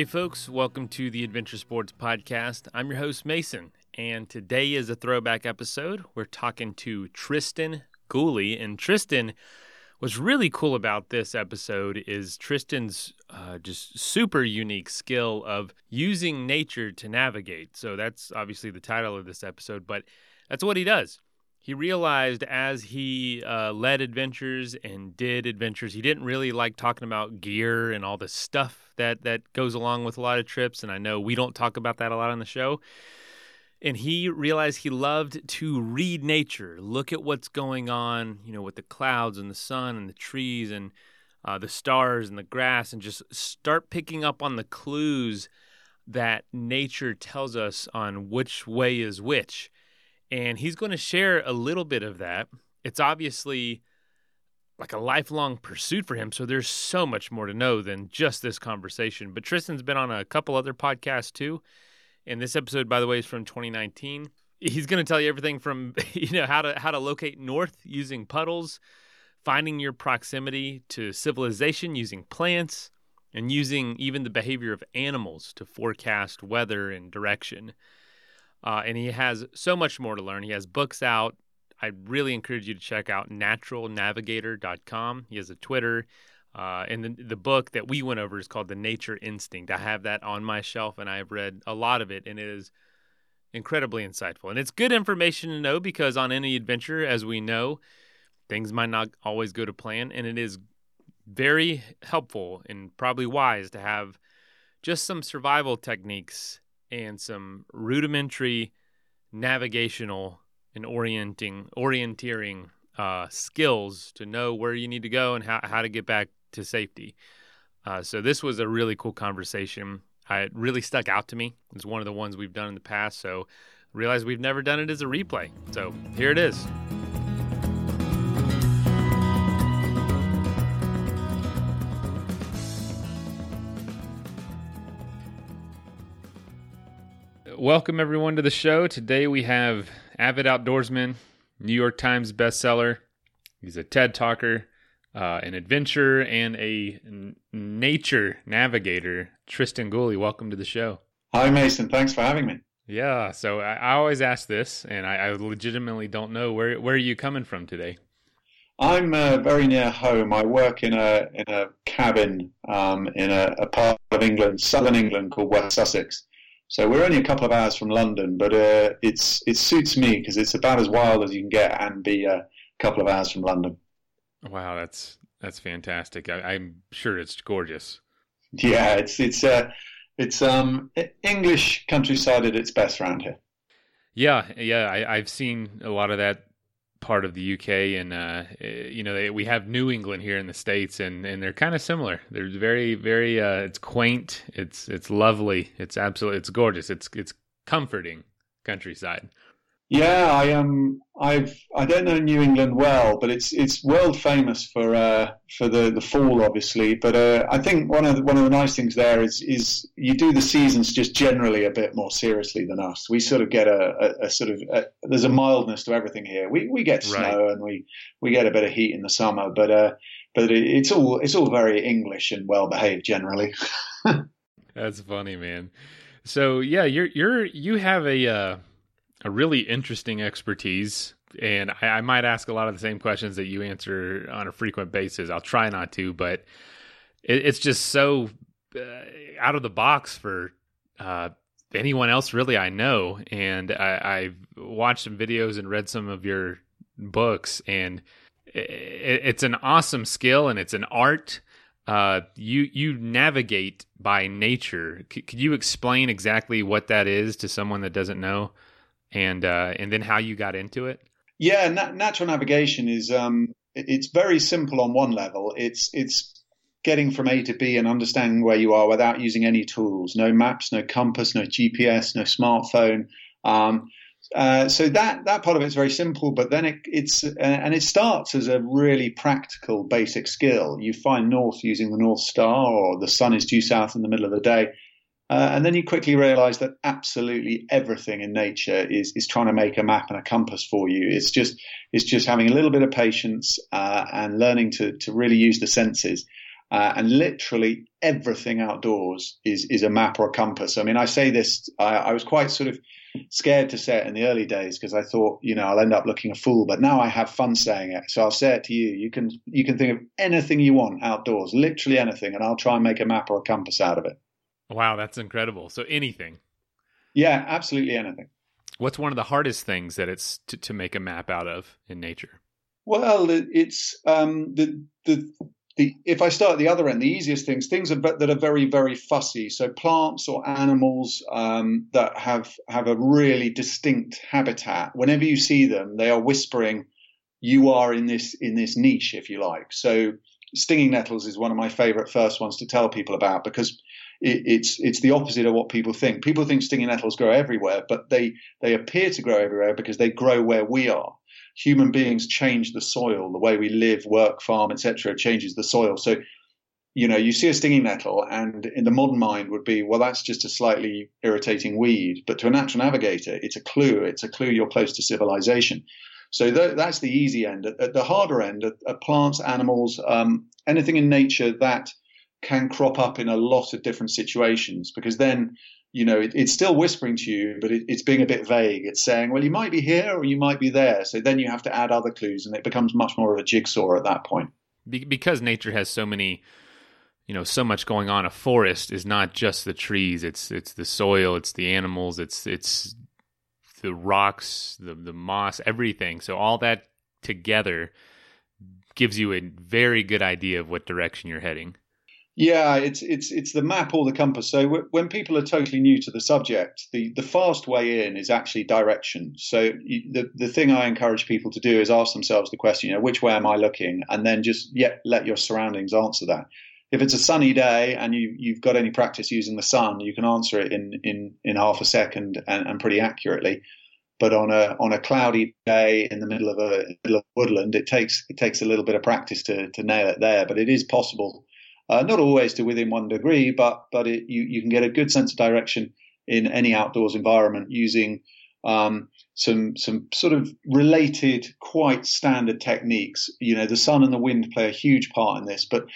Hey, folks, welcome to the Adventure Sports Podcast. I'm your host, Mason, and today is a throwback episode. We're talking to Tristan Gooley, and Tristan. What's really cool about this episode is Tristan's uh, just super unique skill of using nature to navigate. So that's obviously the title of this episode, but that's what he does he realized as he uh, led adventures and did adventures, he didn't really like talking about gear and all the stuff that that goes along with a lot of trips. And I know we don't talk about that a lot on the show. And he realized he loved to read nature, look at what's going on, you know, with the clouds and the sun and the trees and uh, the stars and the grass, and just start picking up on the clues that nature tells us on which way is which and he's going to share a little bit of that. It's obviously like a lifelong pursuit for him, so there's so much more to know than just this conversation. But Tristan's been on a couple other podcasts too, and this episode, by the way, is from 2019. He's going to tell you everything from you know how to how to locate north using puddles, finding your proximity to civilization using plants, and using even the behavior of animals to forecast weather and direction. Uh, and he has so much more to learn. He has books out. I really encourage you to check out naturalnavigator.com. He has a Twitter. Uh, and the, the book that we went over is called The Nature Instinct. I have that on my shelf and I have read a lot of it, and it is incredibly insightful. And it's good information to know because on any adventure, as we know, things might not always go to plan. And it is very helpful and probably wise to have just some survival techniques and some rudimentary navigational and orienting orienteering uh, skills to know where you need to go and how, how to get back to safety. Uh, so this was a really cool conversation. it really stuck out to me. It's one of the ones we've done in the past. So realize we've never done it as a replay. So here it is. Welcome everyone to the show. Today we have avid outdoorsman, New York Times bestseller. He's a TED talker, uh, an adventurer, and a n- nature navigator. Tristan Gooley, welcome to the show. Hi, Mason. Thanks for having me. Yeah, so I, I always ask this, and I, I, legitimately don't know where where are you coming from today. I'm uh, very near home. I work in a in a cabin um, in a, a, part of England, southern England, called West Sussex. So we're only a couple of hours from London, but uh, it's it suits me because it's about as wild as you can get and be a couple of hours from London. Wow, that's that's fantastic. I, am sure it's gorgeous. Yeah, it's it's uh, it's um English countryside at its best around here. Yeah, yeah, I, I've seen a lot of that part of the UK, and uh, eh, you know they, we have New England here in the states, and, and they're kind of similar. They're very very uh, it's quaint, it's it's lovely, it's absolutely it's gorgeous, it's it's comforting countryside. Yeah, I um, I've I don't know New England well, but it's it's world famous for uh, for the, the fall, obviously. But uh, I think one of the, one of the nice things there is is you do the seasons just generally a bit more seriously than us. We sort of get a, a, a sort of a, there's a mildness to everything here. We we get snow right. and we we get a bit of heat in the summer, but uh, but it, it's all it's all very English and well behaved generally. That's funny, man. So yeah, you're you're you have a uh, a really interesting expertise. And I, I, might ask a lot of the same questions that you answer on a frequent basis. I'll try not to, but it, it's just so uh, out of the box for uh, anyone else really I know. And I, I've watched some videos and read some of your books, and it, it's an awesome skill and it's an art. Uh, you you navigate by nature. C- could you explain exactly what that is to someone that doesn't know? And uh, and then how you got into it? Yeah, na- natural navigation is um, it's very simple on one level. It's it's getting from A to B and understanding where you are without using any tools. No maps, no compass, no GPS, no smartphone. Um, uh, so that that part of it is very simple, but then it, it's uh, and it starts as a really practical, basic skill. You find north using the North Star, or the sun is due south in the middle of the day, uh, and then you quickly realize that absolutely everything in nature is, is trying to make a map and a compass for you. It's just, it's just having a little bit of patience uh, and learning to, to really use the senses. Uh, and literally everything outdoors is is a map or a compass. I mean, I say this. I, I was quite sort of scared to say it in the early days because I thought, you know, I'll end up looking a fool. But now I have fun saying it, so I'll say it to you. You can you can think of anything you want outdoors, literally anything, and I'll try and make a map or a compass out of it. Wow, that's incredible. So anything. Yeah, absolutely anything. What's one of the hardest things that it's to, to make a map out of in nature? Well, it's um, the the the, if I start at the other end, the easiest things, things are, that are very, very fussy. So plants or animals um, that have have a really distinct habitat. Whenever you see them, they are whispering, "You are in this in this niche, if you like." So stinging nettles is one of my favorite first ones to tell people about because it, it's it's the opposite of what people think. People think stinging nettles grow everywhere, but they they appear to grow everywhere because they grow where we are human beings change the soil, the way we live, work, farm, etc. changes the soil. So, you know, you see a stinging nettle, and in the modern mind would be, well, that's just a slightly irritating weed. But to a natural navigator, it's a clue. It's a clue you're close to civilization. So th- that's the easy end. At, at the harder end, at plants, animals, um, anything in nature that can crop up in a lot of different situations, because then you know, it, it's still whispering to you, but it, it's being a bit vague. It's saying, well, you might be here or you might be there. So then you have to add other clues, and it becomes much more of a jigsaw at that point. Be- because nature has so many, you know, so much going on. A forest is not just the trees; it's it's the soil, it's the animals, it's it's the rocks, the the moss, everything. So all that together gives you a very good idea of what direction you're heading. Yeah, it's it's it's the map or the compass. So w- when people are totally new to the subject, the the fast way in is actually direction. So you, the the thing I encourage people to do is ask themselves the question, you know, which way am I looking, and then just yet let your surroundings answer that. If it's a sunny day and you you've got any practice using the sun, you can answer it in in in half a second and, and pretty accurately. But on a on a cloudy day in the middle of a middle of woodland, it takes it takes a little bit of practice to to nail it there. But it is possible uh, not always to within one degree, but but it, you you can get a good sense of direction in any outdoors environment using um, some some sort of related, quite standard techniques. You know, the sun and the wind play a huge part in this, but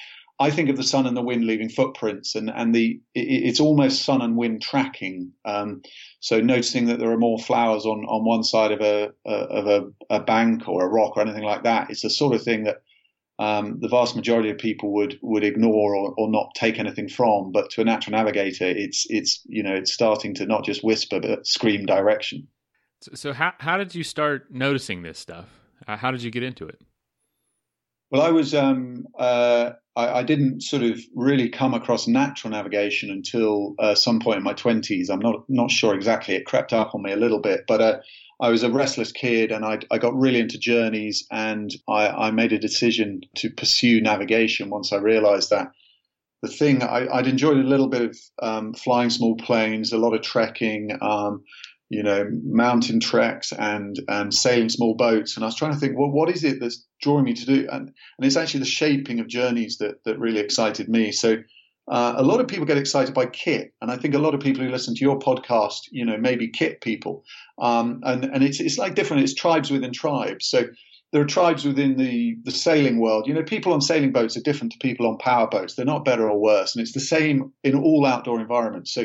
I think of the sun and the wind leaving footprints, and and the it, it's almost sun and wind tracking. Um, so noticing that there are more flowers on on one side of a, a of a, a bank or a rock or anything like that. It's the sort of thing that um, the vast majority of people would would ignore or, or not take anything from. But to a natural navigator, it's it's you know it's starting to not just whisper but scream direction. So, so how how did you start noticing this stuff? How did you get into it? Well, I was um, uh, I, I, didn't sort of really come across natural navigation until uh, some point in my twenties. I'm not not sure exactly. It crept up on me a little bit, but uh, I was a restless kid and I, I got really into journeys and I, I, made a decision to pursue navigation once I realized that the thing I, would enjoyed a little bit of um, flying small planes, a lot of trekking, um, you know, mountain treks and and sailing small boats. And I was trying to think, well, what is it that's drawing me to do? And, and it's actually the shaping of journeys that that really excited me. So uh, a lot of people get excited by kit, and I think a lot of people who listen to your podcast, you know, maybe kit people, um, and and it's it's like different. It's tribes within tribes. So there are tribes within the the sailing world. You know, people on sailing boats are different to people on power boats. They're not better or worse, and it's the same in all outdoor environments. So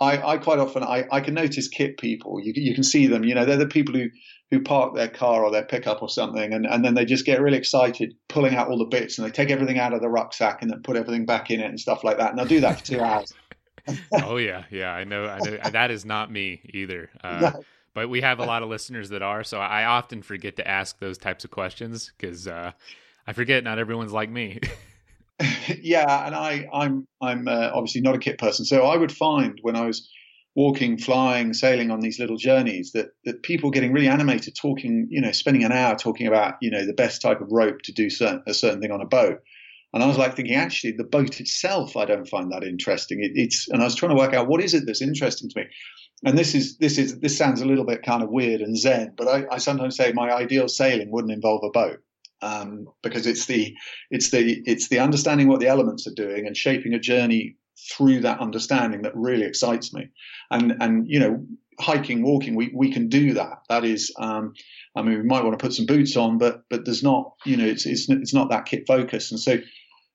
I, I quite often I, I can notice kit people. You you can see them. You know, they're the people who who park their car or their pickup or something, and, and then they just get really excited, pulling out all the bits, and they take everything out of the rucksack and then put everything back in it and stuff like that. And they'll do that for two hours. oh yeah, yeah, I know, I know. That is not me either. Uh, But we have a lot of listeners that are, so I often forget to ask those types of questions because uh, I forget not everyone's like me. yeah, and I, I'm I'm uh, obviously not a kit person, so I would find when I was walking, flying, sailing on these little journeys that that people getting really animated, talking, you know, spending an hour talking about, you know, the best type of rope to do certain, a certain thing on a boat. And I was like thinking, actually, the boat itself, I don't find that interesting. It, it's, and I was trying to work out what is it that's interesting to me. And this is, this is, this sounds a little bit kind of weird and zen, but I, I sometimes say my ideal sailing wouldn't involve a boat. Um, because it's the, it's the, it's the understanding what the elements are doing and shaping a journey through that understanding that really excites me. And and you know, hiking, walking, we, we can do that. That is, um, I mean, we might want to put some boots on, but but there's not, you know, it's it's it's not that kit focus. And so,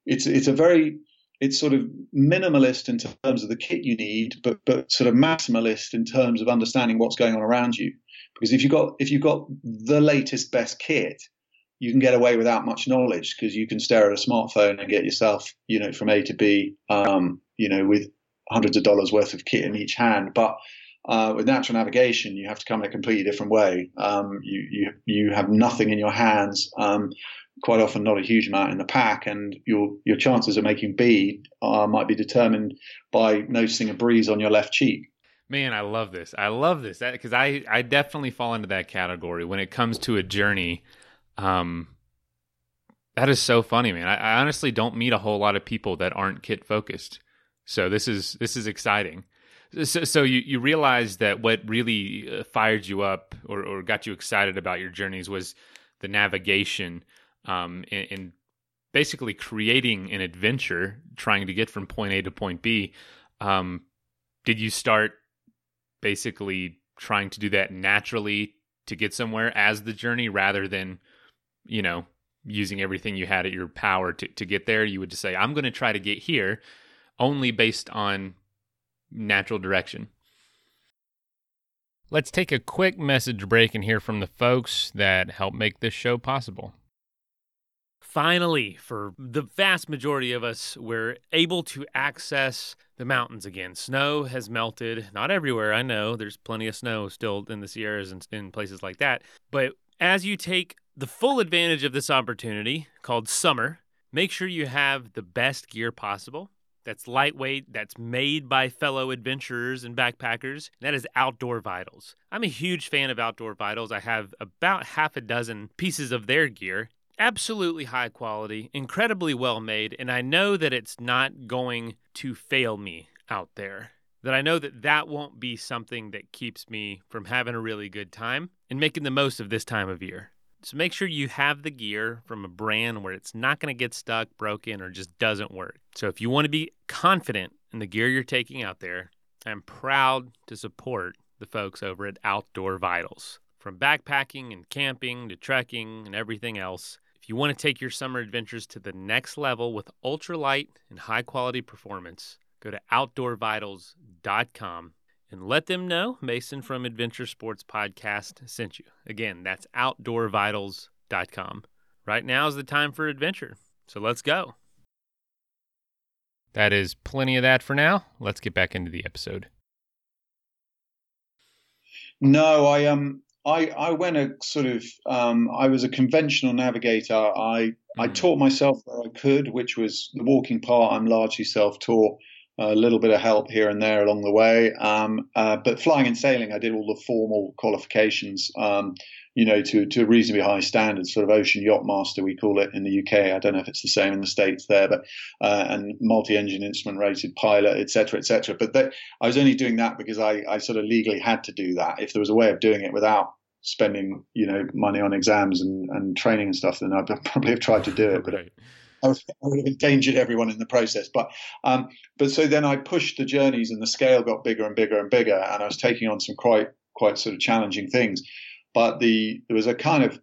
it's it's a very it's sort of minimalist in terms of the kit you need, but but sort of maximalist in terms of understanding what's going on around you. Because if you got if you've got the latest best kit, you can get away without much knowledge because you can stare at a smartphone and get yourself, you know, from A to B, um, you know, with hundreds of dollars worth of kit in each hand. But uh, with natural navigation, you have to come in a completely different way. Um, you, you you have nothing in your hands. Um, quite often, not a huge amount in the pack, and your your chances of making B uh, might be determined by noticing a breeze on your left cheek. Man, I love this. I love this because I I definitely fall into that category when it comes to a journey. Um, that is so funny, man. I, I honestly don't meet a whole lot of people that aren't kit focused. So this is this is exciting. So, so you, you realize that what really uh, fired you up or, or got you excited about your journeys was the navigation um, and, basically creating an adventure, trying to get from point A to point B. Um, did you start basically trying to do that naturally to get somewhere as the journey rather than, you know, using everything you had at your power to, to get there? You would just say, I'm going to try to get here only based on natural direction. Let's take a quick message break and hear from the folks that help make this show possible. Finally, for the vast majority of us, we're able to access the mountains again. Snow has melted, not everywhere, I know. There's plenty of snow still in the Sierras and in places like that. But as you take the full advantage of this opportunity called summer, make sure you have the best gear possible that's lightweight, that's made by fellow adventurers and backpackers. That is Outdoor Vitals. I'm a huge fan of Outdoor Vitals. I have about half a dozen pieces of their gear. Absolutely high quality, incredibly well made, and I know that it's not going to fail me out there. That I know that that won't be something that keeps me from having a really good time and making the most of this time of year. So make sure you have the gear from a brand where it's not going to get stuck, broken, or just doesn't work. So if you want to be confident in the gear you're taking out there, I'm proud to support the folks over at Outdoor Vitals. From backpacking and camping to trekking and everything else, if you want to take your summer adventures to the next level with ultralight and high quality performance, go to outdoorvitals.com and let them know Mason from Adventure Sports Podcast sent you. Again, that's outdoorvitals.com. Right now is the time for adventure. So let's go. That is plenty of that for now. Let's get back into the episode. No, I um I I went a sort of um I was a conventional navigator. I mm. I taught myself where I could, which was the walking part. I'm largely self-taught a little bit of help here and there along the way. Um, uh, but flying and sailing, I did all the formal qualifications, um, you know, to, to reasonably high standards, sort of ocean yacht master, we call it in the UK. I don't know if it's the same in the States there, but, uh, and multi-engine instrument rated pilot, et cetera, et cetera. But I was only doing that because I, I sort of legally had to do that. If there was a way of doing it without spending, you know, money on exams and, and training and stuff, then I'd probably have tried to do it. But right. I would, have endangered everyone in the process. But um, but so then I pushed the journeys, and the scale got bigger and bigger and bigger, and I was taking on some quite quite sort of challenging things. But the there was a kind of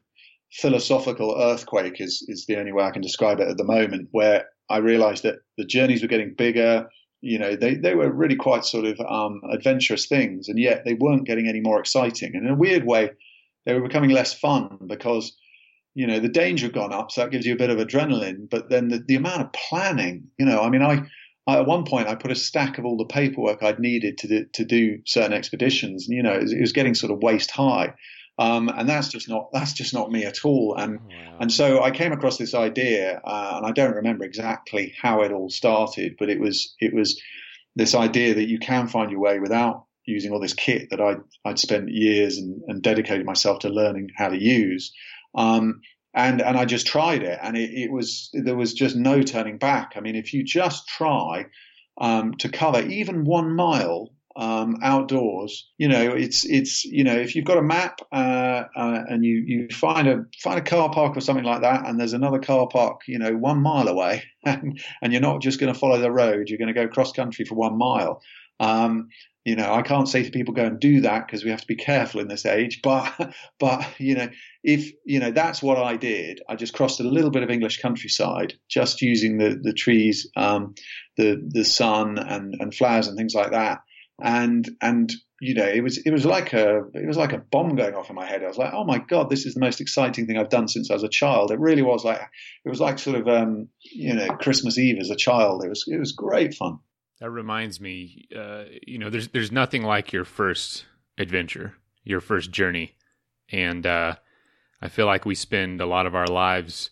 philosophical earthquake is is the only way I can describe it at the moment, where I realised that the journeys were getting bigger. You know, they, they were really quite sort of um, adventurous things, and yet they weren't getting any more exciting. And in a weird way, they were becoming less fun because you know, the danger gone up, so that gives you a bit of adrenaline. But then the, the amount of planning, you know, I mean, I, I, at one point I put a stack of all the paperwork I'd needed to do, to do certain expeditions, and you know, it was, it was getting sort of waist high. Um, and that's just not that's just not me at all. And wow. and so I came across this idea, uh, and I don't remember exactly how it all started, but it was it was this idea that you can find your way without using all this kit that I'd, I'd spent years and, and dedicated myself to learning how to use. Um, and and I just tried it, and it, it, was there was just no turning back. I mean, if you just try um, to cover even one mile um, outdoors, you know, it's it's you know, if you've got a map uh, uh, and you you find a find a car park or something like that, and there's another car park, you know, one mile away, and, and you're not just going to follow the road, you're going to go cross country for one mile. Um, you know, I can't say to people go and do that because we have to be careful in this age. But but you know, if you know that's what I did, I just crossed a little bit of English countryside, just using the the trees, um, the the sun and and flowers and things like that, and and you know, it was it was like a it was like a bomb going off in my head. I was like, oh my god, this is the most exciting thing I've done since I was a child. It really was like it was like sort of um, you know Christmas Eve as a child. It was it was great fun. That reminds me, uh, you know, there's there's nothing like your first adventure, your first journey, and uh, I feel like we spend a lot of our lives.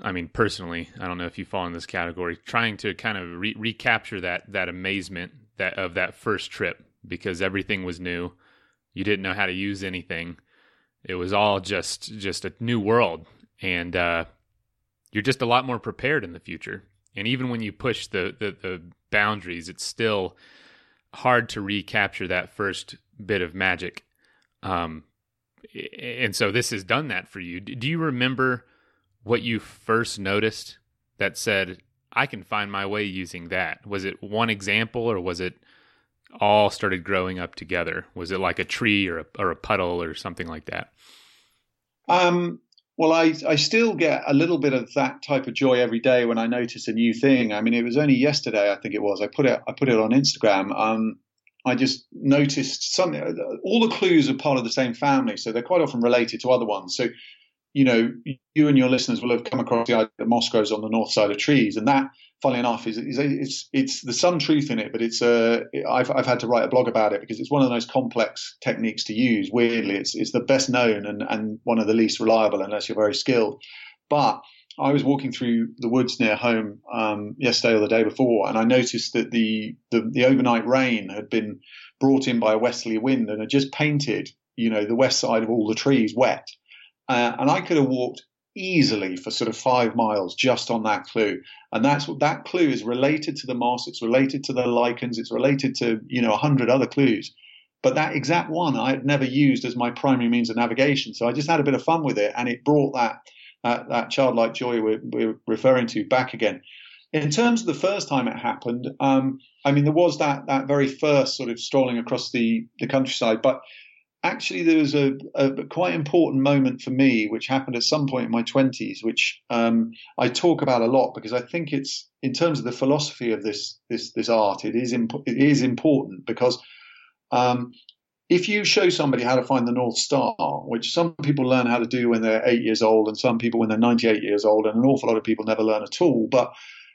I mean, personally, I don't know if you fall in this category, trying to kind of re- recapture that that amazement that of that first trip because everything was new. You didn't know how to use anything. It was all just just a new world, and uh, you're just a lot more prepared in the future. And even when you push the, the, the boundaries, it's still hard to recapture that first bit of magic. Um, and so this has done that for you. Do you remember what you first noticed that said, I can find my way using that? Was it one example or was it all started growing up together? Was it like a tree or a, or a puddle or something like that? Um, well, I, I still get a little bit of that type of joy every day when I notice a new thing. I mean, it was only yesterday, I think it was. I put it I put it on Instagram. Um, I just noticed something. All the clues are part of the same family, so they're quite often related to other ones. So, you know, you and your listeners will have come across the idea that moss grows on the north side of trees, and that funnily enough, is, is it's it's there's some truth in it, but it's uh, I've I've had to write a blog about it because it's one of the most complex techniques to use. Weirdly, it's it's the best known and and one of the least reliable unless you're very skilled. But I was walking through the woods near home um, yesterday or the day before, and I noticed that the, the the overnight rain had been brought in by a westerly wind and had just painted, you know, the west side of all the trees wet. Uh, and I could have walked easily for sort of five miles just on that clue. And that's what that clue is related to the moss, it's related to the lichens, it's related to, you know, a hundred other clues. But that exact one I had never used as my primary means of navigation. So I just had a bit of fun with it and it brought that that, that childlike joy we're, we're, referring to back again. In terms of the first time it happened, um, I mean, there was that that very first sort of strolling across the, the countryside, but actually there was a, a, quite important moment for me which happened at some point in my 20s which um, i talk about a lot because i think it's in terms of the philosophy of this this this art it is imp- it is important because um, if you show somebody how to find the north star which some people learn how to do when they're 8 years old and some people when they're 98 years old and an awful lot of people never learn at all but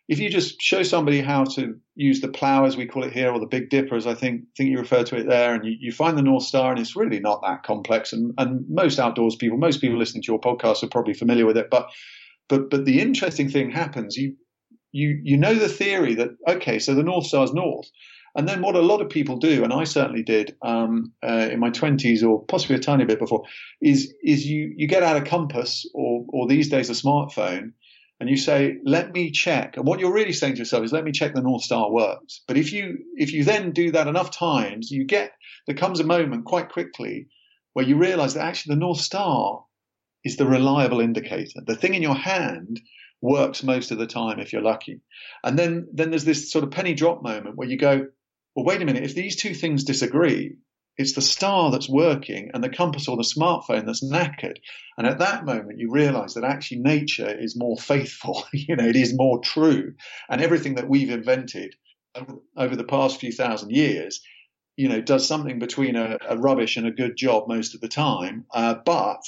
if you just show somebody how to use the plow, as we call it here, or the Big Dipper, as I think think you refer to it there, and you, you find the North Star, and it's really not that complex. And, and most outdoors people, most people listening to your podcast are probably familiar with it. But but but the interesting thing happens. You you you know the theory that okay, so the North Star is north. And then what a lot of people do, and I certainly did um, uh, in my twenties, or possibly a tiny bit before, is is you you get out a compass, or or these days a smartphone, and you say, let me check. And what you're really saying to yourself is, let me check the North Star works. But if you if you then do that enough times, you get there comes a moment quite quickly where you realize that actually the North Star is the reliable indicator. The thing in your hand works most of the time if you're lucky. And then then there's this sort of penny drop moment where you go, well, wait a minute, if these two things disagree, it's the star that's working and the compass or the smartphone that's knackered. And at that moment, you realize that actually nature is more faithful. you know, it is more true. And everything that we've invented over the past few thousand years, you know, does something between a, a rubbish and a good job most of the time. Uh, but,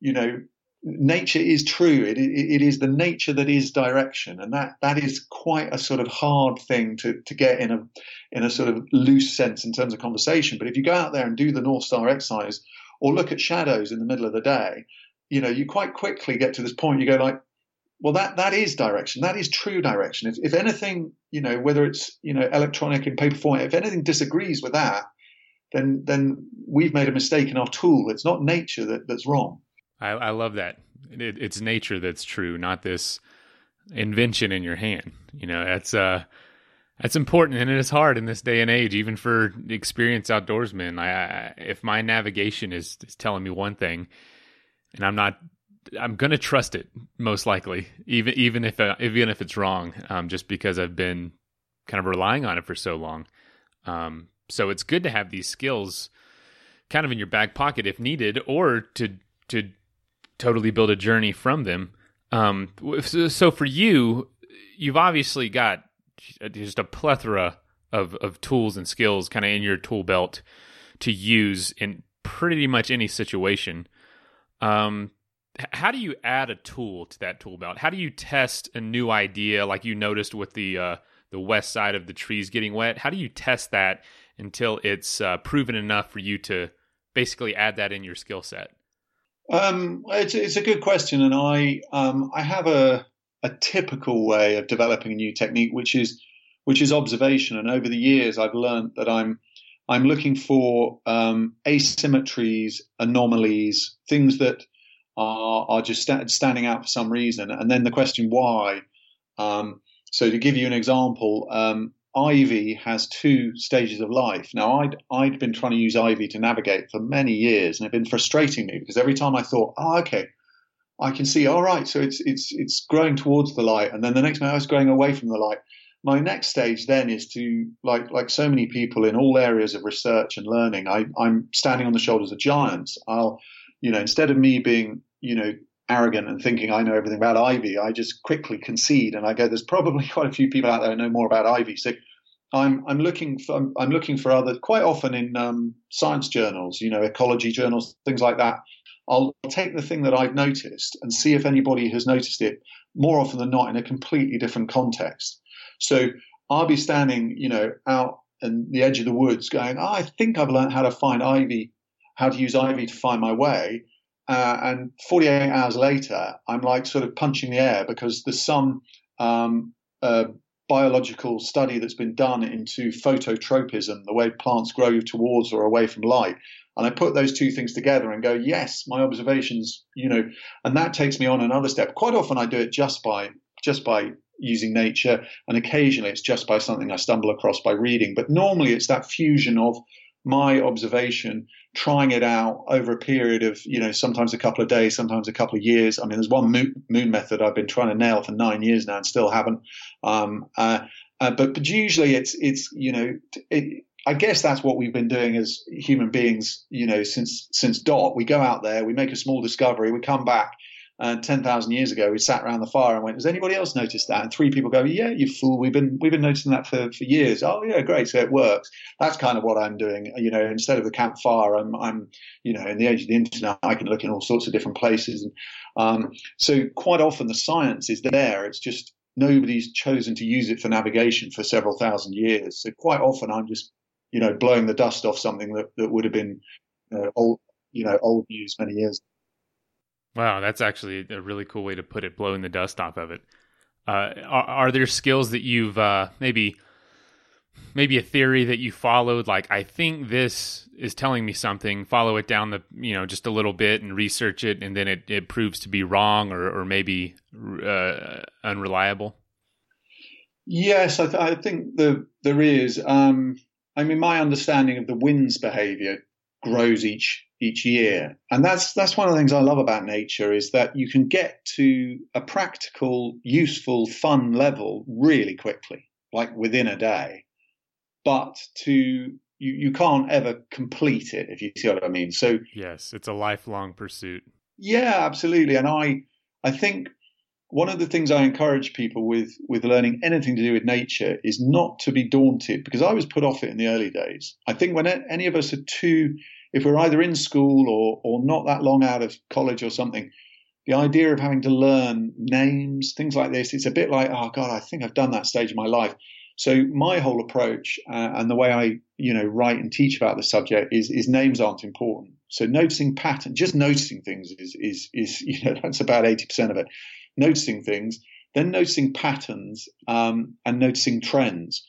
you know, nature is true. It, it, it is the nature that is direction, and that that is quite a sort of hard thing to to get in a in a sort of loose sense in terms of conversation. But if you go out there and do the North Star exercise, or look at shadows in the middle of the day, you know, you quite quickly get to this point. You go like, well, that that is direction. That is true direction. If if anything, you know, whether it's you know electronic in paper form, if anything disagrees with that, then then we've made a mistake in our tool. It's not nature that, that's wrong. I, I love that. It, it's nature that's true, not this invention in your hand. You know, that's uh, that's important, and it is hard in this day and age, even for experienced outdoorsmen. I, I if my navigation is, is telling me one thing, and I'm not I'm going to trust it most likely, even even if uh, even if it's wrong, um, just because I've been kind of relying on it for so long. Um, so it's good to have these skills kind of in your back pocket if needed, or to to totally build a journey from them. Um, so for you, you've obviously got just a plethora of of tools and skills kind of in your tool belt to use in pretty much any situation. Um, how do you add a tool to that tool belt? How do you test a new idea, like you noticed with the uh, the west side of the trees getting wet? How do you test that until it's uh, proven enough for you to basically add that in your skill set? Um, it's, it's a good question, and I um, I have a a typical way of developing a new technique, which is which is observation. And over the years, I've learned that I'm I'm looking for um, asymmetries, anomalies, things that are are just st- standing out for some reason, and then the question why. Um, so to give you an example, um, ivy has two stages of life. Now, I'd, I'd been trying to use ivy to navigate for many years, and it had been frustrating me because every time I thought, oh, okay, I can see, all right, so it's, it's, it's growing towards the light, and then the next minute I was growing away from the light. My next stage then is to, like, like so many people in all areas of research and learning, I, I'm standing on the shoulders of giants. I'll, you know, instead of me being, you know, arrogant and thinking I know everything about Ivy, I just quickly concede and I go, there's probably quite a few people out there who know more about Ivy. So I'm, I'm looking for, I'm, I'm looking for other, quite often in um, science journals, you know, ecology journals, things like that. I'll take the thing that I've noticed and see if anybody has noticed it more often than not in a completely different context. So I'll be standing, you know, out in the edge of the woods going, oh, I think I've learned how to find ivy, how to use ivy to find my way. Uh, and 48 hours later, I'm like sort of punching the air because there's some um, uh, biological study that's been done into phototropism, the way plants grow towards or away from light. And I put those two things together and go, yes, my observations, you know, and that takes me on another step. Quite often I do it just by just by using nature, and occasionally it's just by something I stumble across by reading. But normally it's that fusion of my observation, trying it out over a period of, you know, sometimes a couple of days, sometimes a couple of years. I mean, there's one moon, method I've been trying to nail for nine years now and still haven't. Um, uh, uh, but, but usually it's, it's, you know, it, I guess that's what we've been doing as human beings, you know, since, since dot. We go out there, we make a small discovery, we come back, and uh, 10,000 years ago, we sat around the fire and went, has anybody else noticed that? And three people go, yeah, you fool. We've been, we've been noticing that for, for years. Oh, yeah, great. So it works. That's kind of what I'm doing. You know, instead of the campfire, I'm, I'm, you know, in the age of the internet, I can look in all sorts of different places. And, um, so quite often the science is there. It's just nobody's chosen to use it for navigation for several thousand years. So quite often I'm just, you know, blowing the dust off something that, that would have been uh, old, you know, old news many years Wow, that's actually a really cool way to put it, blowing the dust off of it. Uh, are, are, there skills that you've uh, maybe maybe a theory that you followed like i think this is telling me something follow it down the you know just a little bit and research it and then it, it proves to be wrong or, or maybe uh, unreliable yes I, th- I, think the, there is um, i mean my understanding of the wind's behavior grows each each year. And that's that's one of the things I love about nature is that you can get to a practical, useful, fun level really quickly, like within a day. But to you, you can't ever complete it if you see what I mean. So yes, it's a lifelong pursuit. Yeah, absolutely. And I I think one of the things I encourage people with with learning anything to do with nature is not to be daunted because I was put off it in the early days. I think when any of us are too if we're either in school or, or not that long out of college or something, the idea of having to learn names, things like this, it's a bit like, oh God, I think I've done that stage of my life. So my whole approach uh, and the way I, you know, write and teach about the subject is, is names aren't important. So noticing pattern, just noticing things is, is, is, you know, that's about 80% of it. Noticing things, then noticing patterns, um, and noticing trends.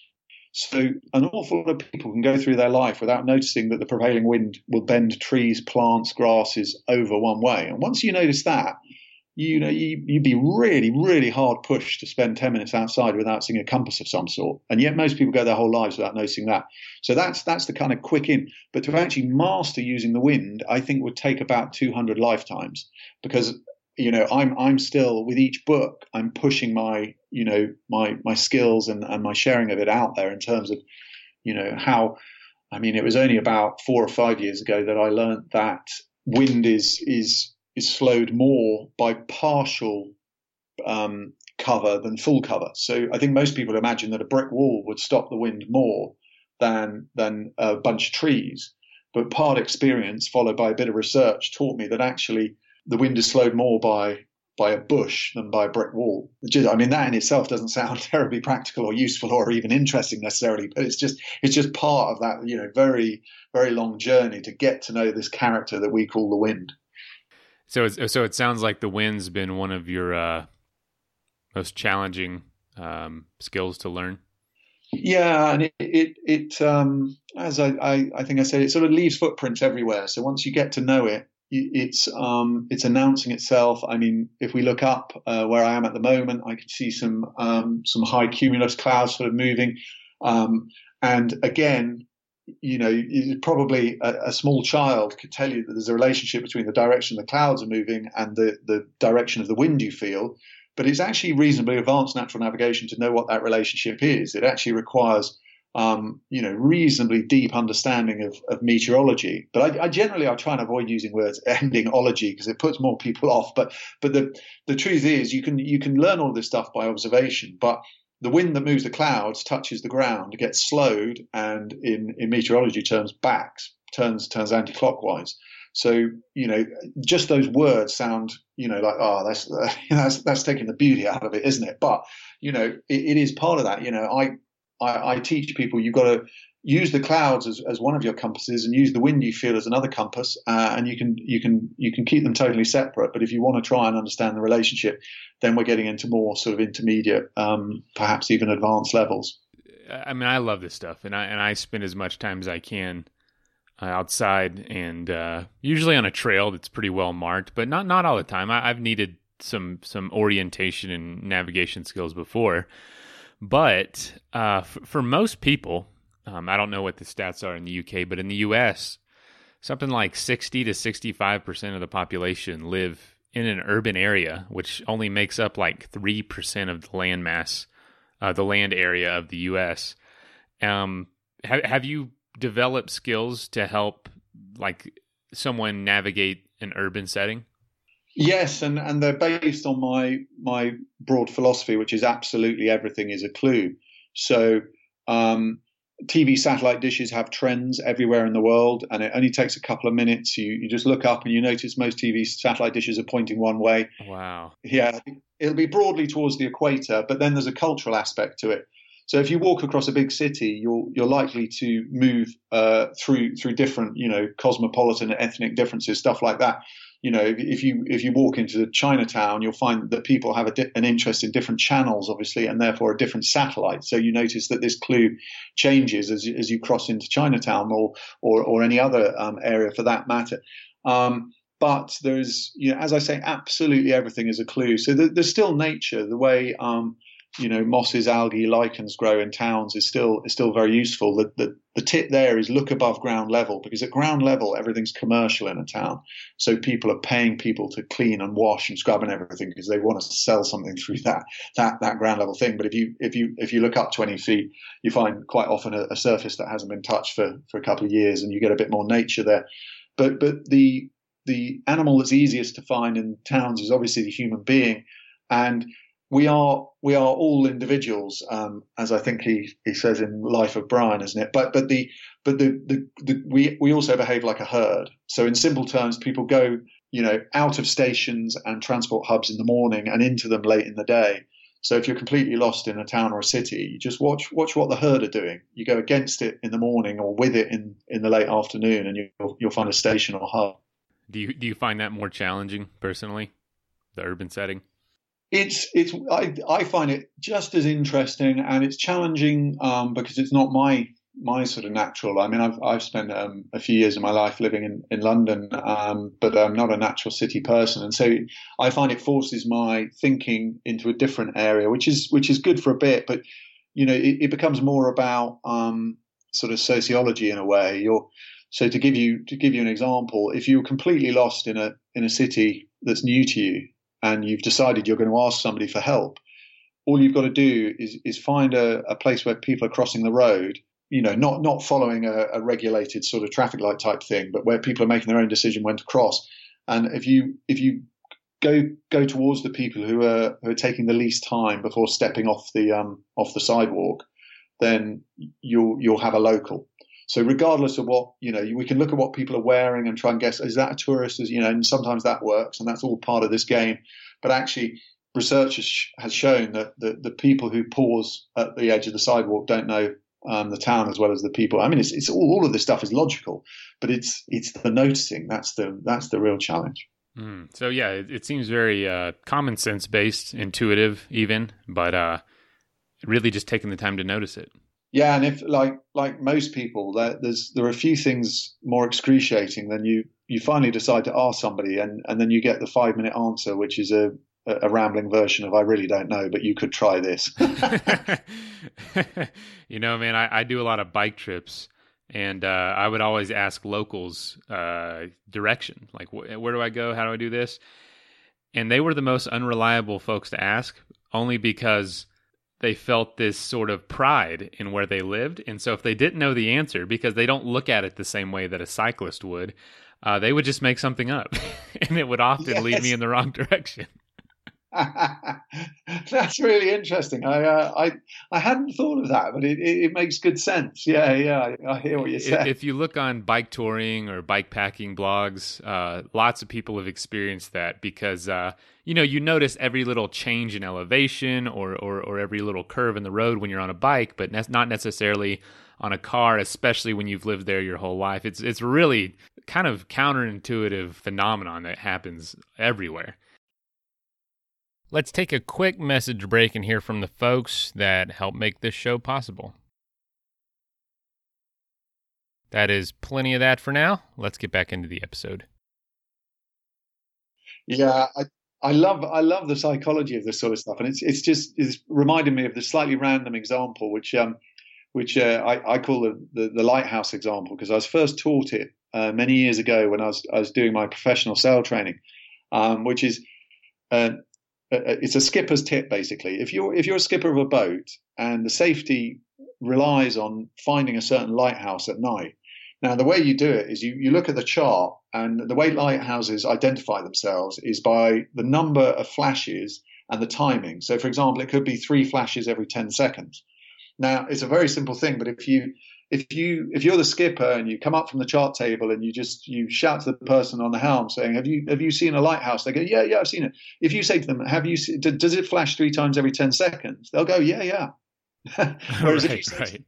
So an awful lot of people can go through their life without noticing that the prevailing wind will bend trees, plants, grasses over one way. And once you notice that, you know, you, you'd be really, really hard pushed to spend 10 minutes outside without seeing a compass of some sort. And yet most people go their whole lives without noticing that. So that's, that's the kind of quick in. But to actually master using the wind, I think would take about 200 lifetimes because you know i'm i'm still with each book i'm pushing my you know my my skills and and my sharing of it out there in terms of you know how I mean, it was only about four or five years ago that I learned that wind is is is slowed more by partial um, cover than full cover. So I think most people imagine that a brick wall would stop the wind more than than a bunch of trees. But part experience followed by a bit of research taught me that actually the wind is slowed more by by a bush than by a brick wall. I mean, that in itself doesn't sound terribly practical or useful or even interesting necessarily, but it's just it's just part of that you know very very long journey to get to know this character that we call the wind. So it's, so it sounds like the wind's been one of your uh, most challenging um, skills to learn. Yeah, and it it, it um, as I, I, I think I said, it sort of leaves footprints everywhere. So once you get to know it, it's um, it's announcing itself. I mean, if we look up uh, where I am at the moment, I can see some um, some high cumulus clouds sort of moving, um, and again, you know, probably a, a, small child could tell you that there's a relationship between the direction the clouds are moving and the the direction of the wind you feel. But it's actually reasonably advanced natural navigation to know what that relationship is. It actually requires um, you know, reasonably deep understanding of, of meteorology. But I, I, generally I try and avoid using words ending ology because it puts more people off. But but the the truth is you can you can learn all this stuff by observation. But the wind that moves the clouds touches the ground, gets slowed, and in in meteorology terms, backs turns turns anti-clockwise. So you know, just those words sound you know like oh that's that's that's taking the beauty out of it, isn't it? But you know, it, it is part of that. You know, I I, I teach people you've got to use the clouds as, as one of your compasses and use the wind you feel as another compass uh, and you can you can you can keep them totally separate. But if you want to try and understand the relationship then we're getting into more sort of intermediate um, perhaps even advanced levels. I mean i love this stuff and i and i spend as much time as i can uh, outside and uh, usually on a trail that's pretty well marked but not not all the time. I, i've needed some some orientation and navigation skills before but uh, f- for most people, um, I don't know what the stats are in the UK, but in the US, something like 60 to 65% of the population live in an urban area, which only makes up like 3% of the land mass, uh, the land area of the US. Um, have, have you developed skills to help like someone navigate an urban setting? Yes, and, and they're based on my my broad philosophy, which is absolutely everything is a clue. So um, TV satellite dishes have trends everywhere in the world, and it only takes a couple of minutes. You you just look up and you notice most TV satellite dishes are pointing one way. Wow. Yeah, it'll be broadly towards the equator, but then there's a cultural aspect to it. So if you walk across a big city, you're you're likely to move uh, through through different, you know, cosmopolitan ethnic differences, stuff like that you know, if you if you walk into Chinatown, you'll find that people have di- an interest in different channels, obviously, and therefore a different satellite. So you notice that this clue changes as as you cross into Chinatown or or, or any other um, area for that matter. Um, but there's, you know, as I say, absolutely everything is a clue. So there's still nature, the way um, you know mosses, algae, lichens grow in towns is still is still very useful. The, the, the tip there is look above ground level because at ground level everything's commercial in a town. So people are paying people to clean and wash and scrub and everything because they want to sell something through that that that ground level thing. But if you if you if you look up 20 feet, you find quite often a, a surface that hasn't been touched for for a couple of years, and you get a bit more nature there. But but the the animal that's easiest to find in towns is obviously the human being, and we are we are all individuals, um, as I think he, he says in Life of Brian, isn't it? But but the but the, the, the we we also behave like a herd. So in simple terms, people go you know out of stations and transport hubs in the morning and into them late in the day. So if you're completely lost in a town or a city, you just watch watch what the herd are doing. You go against it in the morning or with it in, in the late afternoon, and you'll you'll find a station or hub. Do you do you find that more challenging personally, the urban setting? It's it's I, I find it just as interesting and it's challenging um, because it's not my my sort of natural. I mean, I've I've spent um, a few years of my life living in in London, um, but I'm not a natural city person, and so I find it forces my thinking into a different area, which is which is good for a bit, but you know, it, it becomes more about um, sort of sociology in a way. You're so to give you to give you an example, if you're completely lost in a in a city that's new to you, and you've decided you're going to ask somebody for help, all you've got to do is, is find a, a place where people are crossing the road you know, not not following a, a, regulated sort of traffic light type thing, but where people are making their own decision when to cross. And if you if you go go towards the people who are who are taking the least time before stepping off the um, off the sidewalk, then you'll you'll have a local. So regardless of what you know, we can look at what people are wearing and try and guess is that a tourist? Is you know, and sometimes that works, and that's all part of this game. But actually, research has, shown that the, the people who pause at the edge of the sidewalk don't know um, the town as well as the people. I mean, it's, it's all, all of this stuff is logical, but it's it's the noticing that's the that's the real challenge. Mm. So yeah, it, it seems very uh, common sense based, intuitive, even, but uh, really just taking the time to notice it. Yeah, and if like like most people, there, there's there are a few things more excruciating than you you finally decide to ask somebody, and and then you get the five minute answer, which is a a rambling version of I really don't know, but you could try this. you know, man, I, I, do a lot of bike trips, and uh, I would always ask locals uh, direction, like wh- where do I go, how do I do this, and they were the most unreliable folks to ask, only because they felt this sort of pride in where they lived, and so if they didn't know the answer, because they don't look at it the same way that a cyclist would. Uh, they would just make something up, and it would often yes. lead me in the wrong direction. That's really interesting. I, uh, I I hadn't thought of that, but it, it, makes good sense. Yeah, yeah, I, I hear what you're saying. If you look on bike touring or bike packing blogs, uh, lots of people have experienced that because uh, you know you notice every little change in elevation or, or or every little curve in the road when you're on a bike, but not necessarily on a car, especially when you've lived there your whole life. It's it's really kind of counterintuitive phenomenon that happens everywhere. Let's take a quick message break and hear from the folks that help make this show possible. That is plenty of that for now. Let's get back into the episode. Yeah, I, I love I love the psychology of this sort of stuff, and it's it's just it's reminded me of the slightly random example, which um, which uh, I, I call the, the, the lighthouse example because I was first taught it uh, many years ago when I was I was doing my professional sail training, um, which is uh, it's a skipper's tip basically. If you're if you're a skipper of a boat and the safety relies on finding a certain lighthouse at night. Now the way you do it is you, you look at the chart and the way lighthouses identify themselves is by the number of flashes and the timing. So for example, it could be three flashes every 10 seconds. Now it's a very simple thing, but if you if you if you're the skipper and you come up from the chart table and you just you shout to the person on the helm saying have you have you seen a lighthouse? They go yeah yeah I've seen it. If you say to them have you does it flash three times every 10 seconds? They'll go yeah yeah. Whereas right, if you say, right.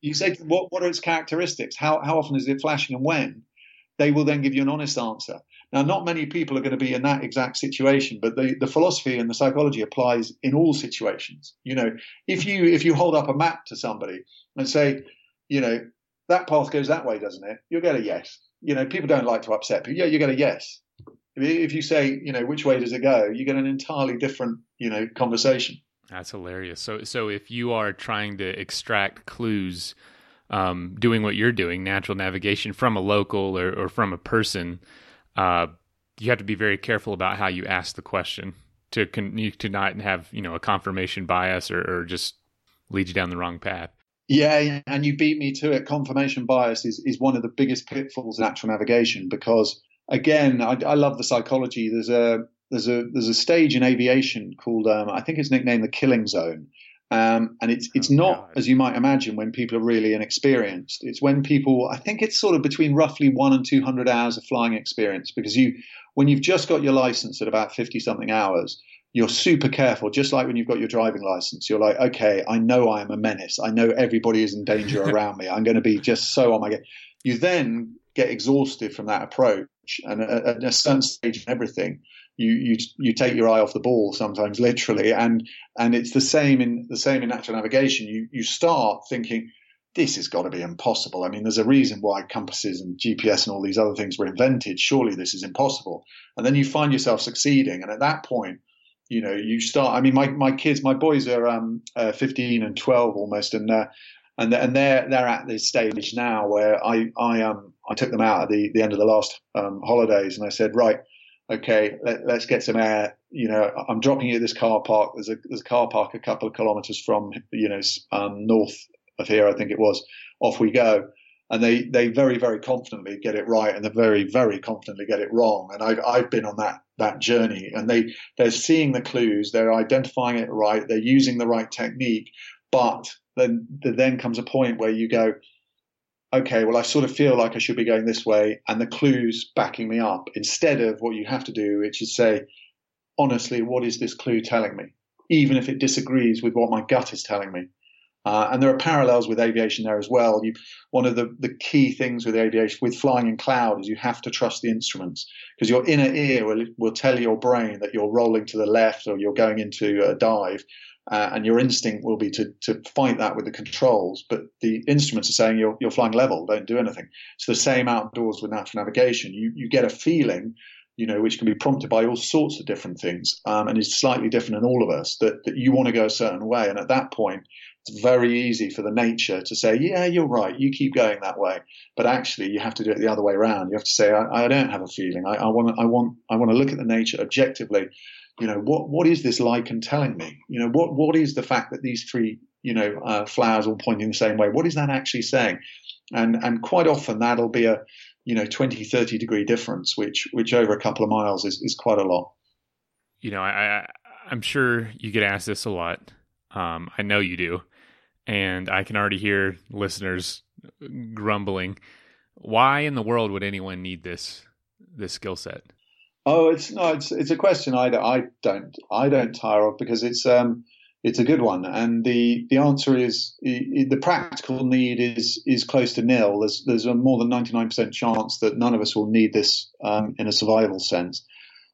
you say them, what what are its characteristics? How how often is it flashing and when? They will then give you an honest answer. Now not many people are going to be in that exact situation but the the philosophy and the psychology applies in all situations. You know if you if you hold up a map to somebody and say you know, that path goes that way, doesn't it? You'll get a yes. You know, people don't like to upset people. Yeah, you get a yes. If you say, you know, which way does it go, you get an entirely different, you know, conversation. That's hilarious. So, so if you are trying to extract clues, um, doing what you're doing, natural navigation from a local or, or from a person, uh, you have to be very careful about how you ask the question to con- to not have you know a confirmation bias or, or just lead you down the wrong path. Yeah, and you beat me to it. Confirmation bias is, is one of the biggest pitfalls in actual navigation because, again, I, I love the psychology. There's a there's a there's a stage in aviation called um, I think it's nicknamed the killing zone, um, and it's it's oh, not God. as you might imagine when people are really inexperienced. It's when people I think it's sort of between roughly one and two hundred hours of flying experience because you when you've just got your license at about fifty something hours, you're super careful, just like when you've got your driving license. You're like, okay, I know I am a menace. I know everybody is in danger around me. I'm going to be just so on my game. You then get exhausted from that approach, and at a certain stage in everything, you you you take your eye off the ball sometimes, literally, and and it's the same in the same in natural navigation. You you start thinking. This has got to be impossible. I mean, there's a reason why compasses and GPS and all these other things were invented. Surely this is impossible. And then you find yourself succeeding. And at that point, you know, you start. I mean, my, my kids, my boys are um, uh, 15 and 12 almost, and uh, and and they're they're at this stage now where I I um I took them out at the the end of the last um, holidays, and I said, right, okay, let, us get some air. You know, I'm dropping you at this car park. There's a there's a car park a couple of kilometres from you know um, north of here, I think it was. Off we go. And they, they very, very confidently get it right and they very, very confidently get it wrong. And I've, I've been on that, that journey and they, they're seeing the clues, they're identifying it right, they're using the right technique. But then, there then comes a point where you go, okay, well, I sort of feel like I should be going this way, and the clues backing me up instead of what you have to do, which is say, honestly, what is this clue telling me? Even if it disagrees with what my gut is telling me. Uh, and there are parallels with aviation there as well. You, one of the, the key things with aviation, with flying in cloud, is you have to trust the instruments because your inner ear will, will tell your brain that you're rolling to the left or you're going into a dive uh, and your instinct will be to, to fight that with the controls. But the instruments are saying you're, you're flying level, don't do anything. It's the same outdoors with natural navigation. You, you get a feeling, you know, which can be prompted by all sorts of different things um, and is slightly different in all of us that, that you want to go a certain way. And at that point, it's very easy for the nature to say, yeah, you're right, you keep going that way. But actually, you have to do it the other way around. You have to say, I, I don't have a feeling. I, I want, I want, I want to look at the nature objectively you know, what what is this lichen telling me? You know, what what is the fact that these three you know uh, flowers all pointing the same way? What is that actually saying? And and quite often that'll be a you know 20 30 degree difference which which over a couple of miles is, is quite a lot. You know i i'm sure you get asked this a lot. Um, i know you do. And i can already hear listeners grumbling. Why in the world would anyone need this this skill set? Oh, it's no, it's it's a question I, I don't I don't tire of because it's um it's a good one, and the the answer is the practical need is is close to nil. There's there's a more than ninety nine percent chance that none of us will need this um, in a survival sense.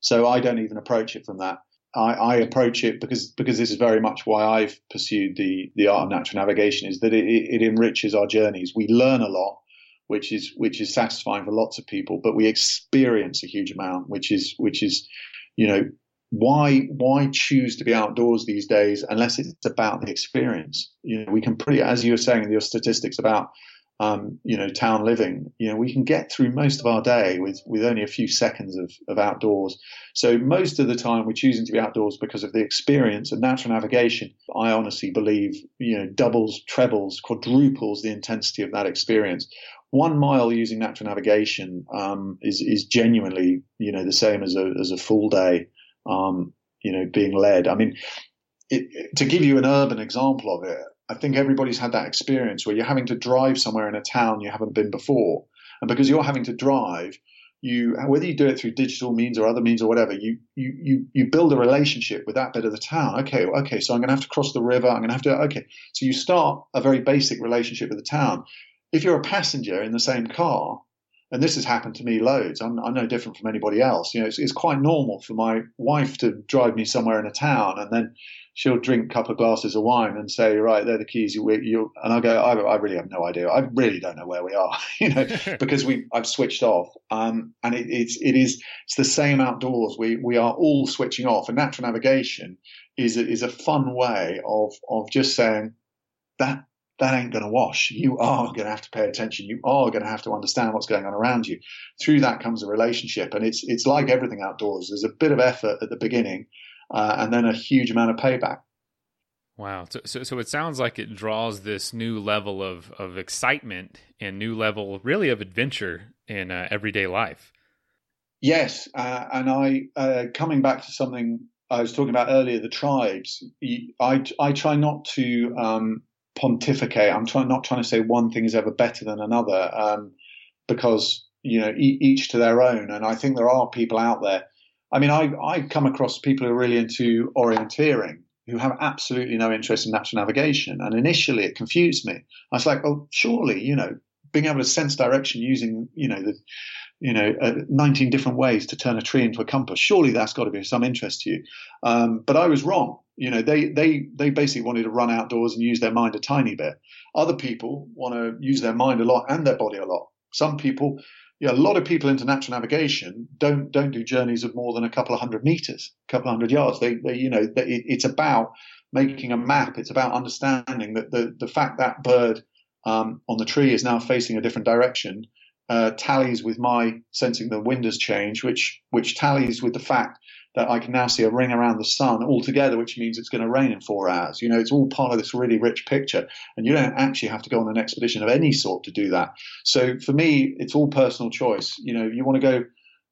So I don't even approach it from that. I, I, approach it because because this is very much why I've pursued the the art of natural navigation is that it, it enriches our journeys. We learn a lot which is which is satisfying for lots of people. But we experience a huge amount, which is which is, you know, why why choose to be outdoors these days unless it's about the experience? You know, we can pretty, as you were saying in your statistics about um, you know, town living, you know, we can get through most of our day with, with only a few seconds of, of outdoors. So most of the time we're choosing to be outdoors because of the experience and natural navigation. I honestly believe, you know, doubles, trebles, quadruples the intensity of that experience one mile using natural navigation um, is is genuinely you know the same as a as a full day um, you know being led. I mean, it, to give you an urban example of it, I think everybody's had that experience where you're having to drive somewhere in a town you haven't been before, and because you're having to drive, you whether you do it through digital means or other means or whatever, you you you you build a relationship with that bit of the town. Okay, okay, so I'm going to have to cross the river. I'm going to have to okay. So you start a very basic relationship with the town if you're a passenger in the same car, and this has happened to me loads. I'm, I'm no different from anybody else. You know, it's, it's, quite normal for my wife to drive me somewhere in a town, and then she'll drink a couple of glasses of wine and say, "Right, they're the keys." You, you and I go, I, I, really have no idea. I really don't know where we are." you know, because we I've switched off. Um, and it, it's it is it's the same outdoors. We we are all switching off, and natural navigation is a, is a fun way of of just saying that that ain't going to wash. You are going to have to pay attention. You are going to have to understand what's going on around you. Through that comes a relationship, and it's it's like everything outdoors. There's a bit of effort at the beginning, uh, and then a huge amount of payback. Wow. So, so, so it sounds like it draws this new level of of excitement and new level, really, of adventure in uh, everyday life. Yes, uh, and I uh, coming back to something I was talking about earlier, the tribes. I I try not to um, pontificate. I'm trying not trying to say one thing is ever better than another, um, because you know e- each to their own. And I think there are people out there. I mean, I I come across people who are really into orienteering who have absolutely no interest in natural navigation. And initially, it confused me. I was like, oh, surely you know being able to sense direction using you know the you know, uh, 19 different ways to turn a tree into a compass. Surely that's got to be of some interest to you. Um, but I was wrong. You know, they, they, they basically wanted to run outdoors and use their mind a tiny bit. Other people want to use their mind a lot and their body a lot. Some people, yeah, a lot of people into natural navigation don't, don't do journeys of more than a couple of hundred meters, a couple of hundred yards. They, they you know, they, it's about making a map. It's about understanding that the, the fact that bird um, on the tree is now facing a different direction uh, tallies with my sensing the wind has changed, which which tallies with the fact that I can now see a ring around the sun altogether, which means it's going to rain in four hours. You know, it's all part of this really rich picture, and you don't actually have to go on an expedition of any sort to do that. So for me, it's all personal choice. You know, you want to go.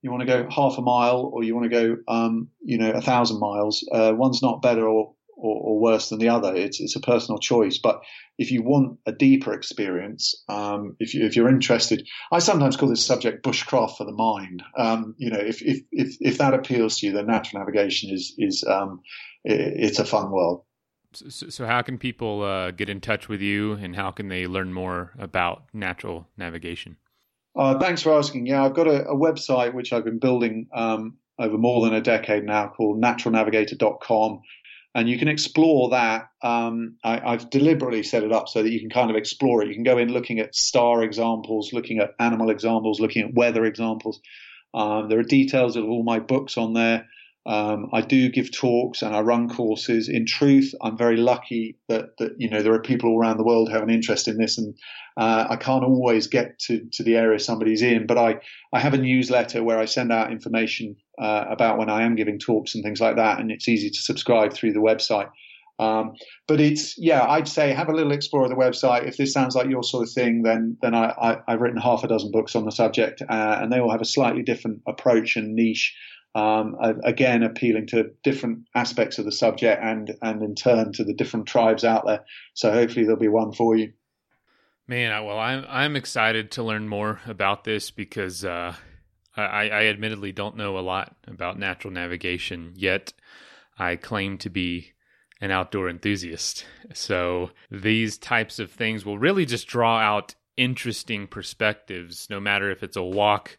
You want to go half a mile, or you want to go, um, you know, a thousand miles. Uh, one's not better or or, or, worse than the other. It's it's a personal choice. But if you want a deeper experience, um, if you if you're interested, I sometimes call this subject bushcraft for the mind. Um, you know, if, if if if that appeals to you, then natural navigation is is um, it, it's a fun world. So, so how can people uh, get in touch with you, and how can they learn more about natural navigation? Uh, thanks for asking. Yeah, I've got a, a website which I've been building um, over more than a decade now called naturalnavigator.com and you can explore that. Um, I, have deliberately set it up so that you can kind of explore it. You can go in looking at star examples, looking at animal examples, looking at weather examples. Um, there are details of all my books on there. Um, I do give talks and I run courses. In truth, I'm very lucky that, that you know there are people all around the world who have an interest in this, and uh, I can't always get to, to the area somebody's in. But I, I have a newsletter where I send out information uh, about when I am giving talks and things like that, and it's easy to subscribe through the website. Um, but it's yeah, I'd say have a little explore of the website. If this sounds like your sort of thing, then then I, have written half a dozen books on the subject, uh, and they all have a slightly different approach and niche um, again appealing to different aspects of the subject and and in turn to the different tribes out there. So hopefully there'll be one for you. Man, well, I'm I'm excited to learn more about this because uh, I, I admittedly don't know a lot about natural navigation yet. I claim to be an outdoor enthusiast, so these types of things will really just draw out interesting perspectives, no matter if it's a walk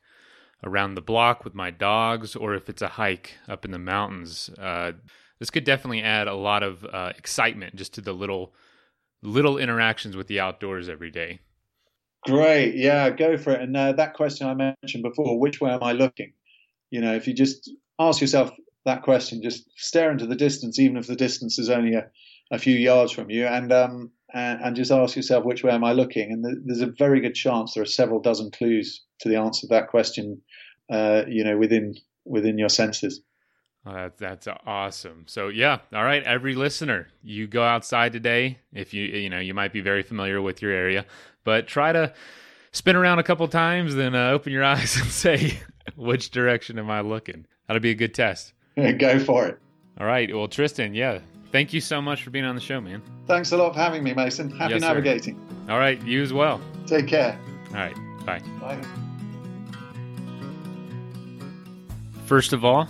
around the block with my dogs or if it's a hike up in the mountains. Uh, this could definitely add a lot of uh, excitement just to the little little interactions with the outdoors every day. Great, yeah, go for it. And uh, that question I mentioned before, which way am I looking? You know, if you just ask yourself that question, just stare into the distance, even if the distance is only a, a few yards from you, and um, and, and, just ask yourself which way am I looking? And th- there's a very good chance there are several dozen clues to the answer to that question. Uh, you know, within within your senses. That, that's awesome. So yeah, all right, every listener, you go outside today. If you you know you might be very familiar with your area, but try to spin around a couple times, then uh, open your eyes and say, which direction am I looking? That'll be a good test. go for it. All right. Well, Tristan, yeah, thank you so much for being on the show, man. Thanks a lot for having me, Mason. Happy yes, navigating. Sir. All right, you as well. Take care. All right, bye. Bye. First of all,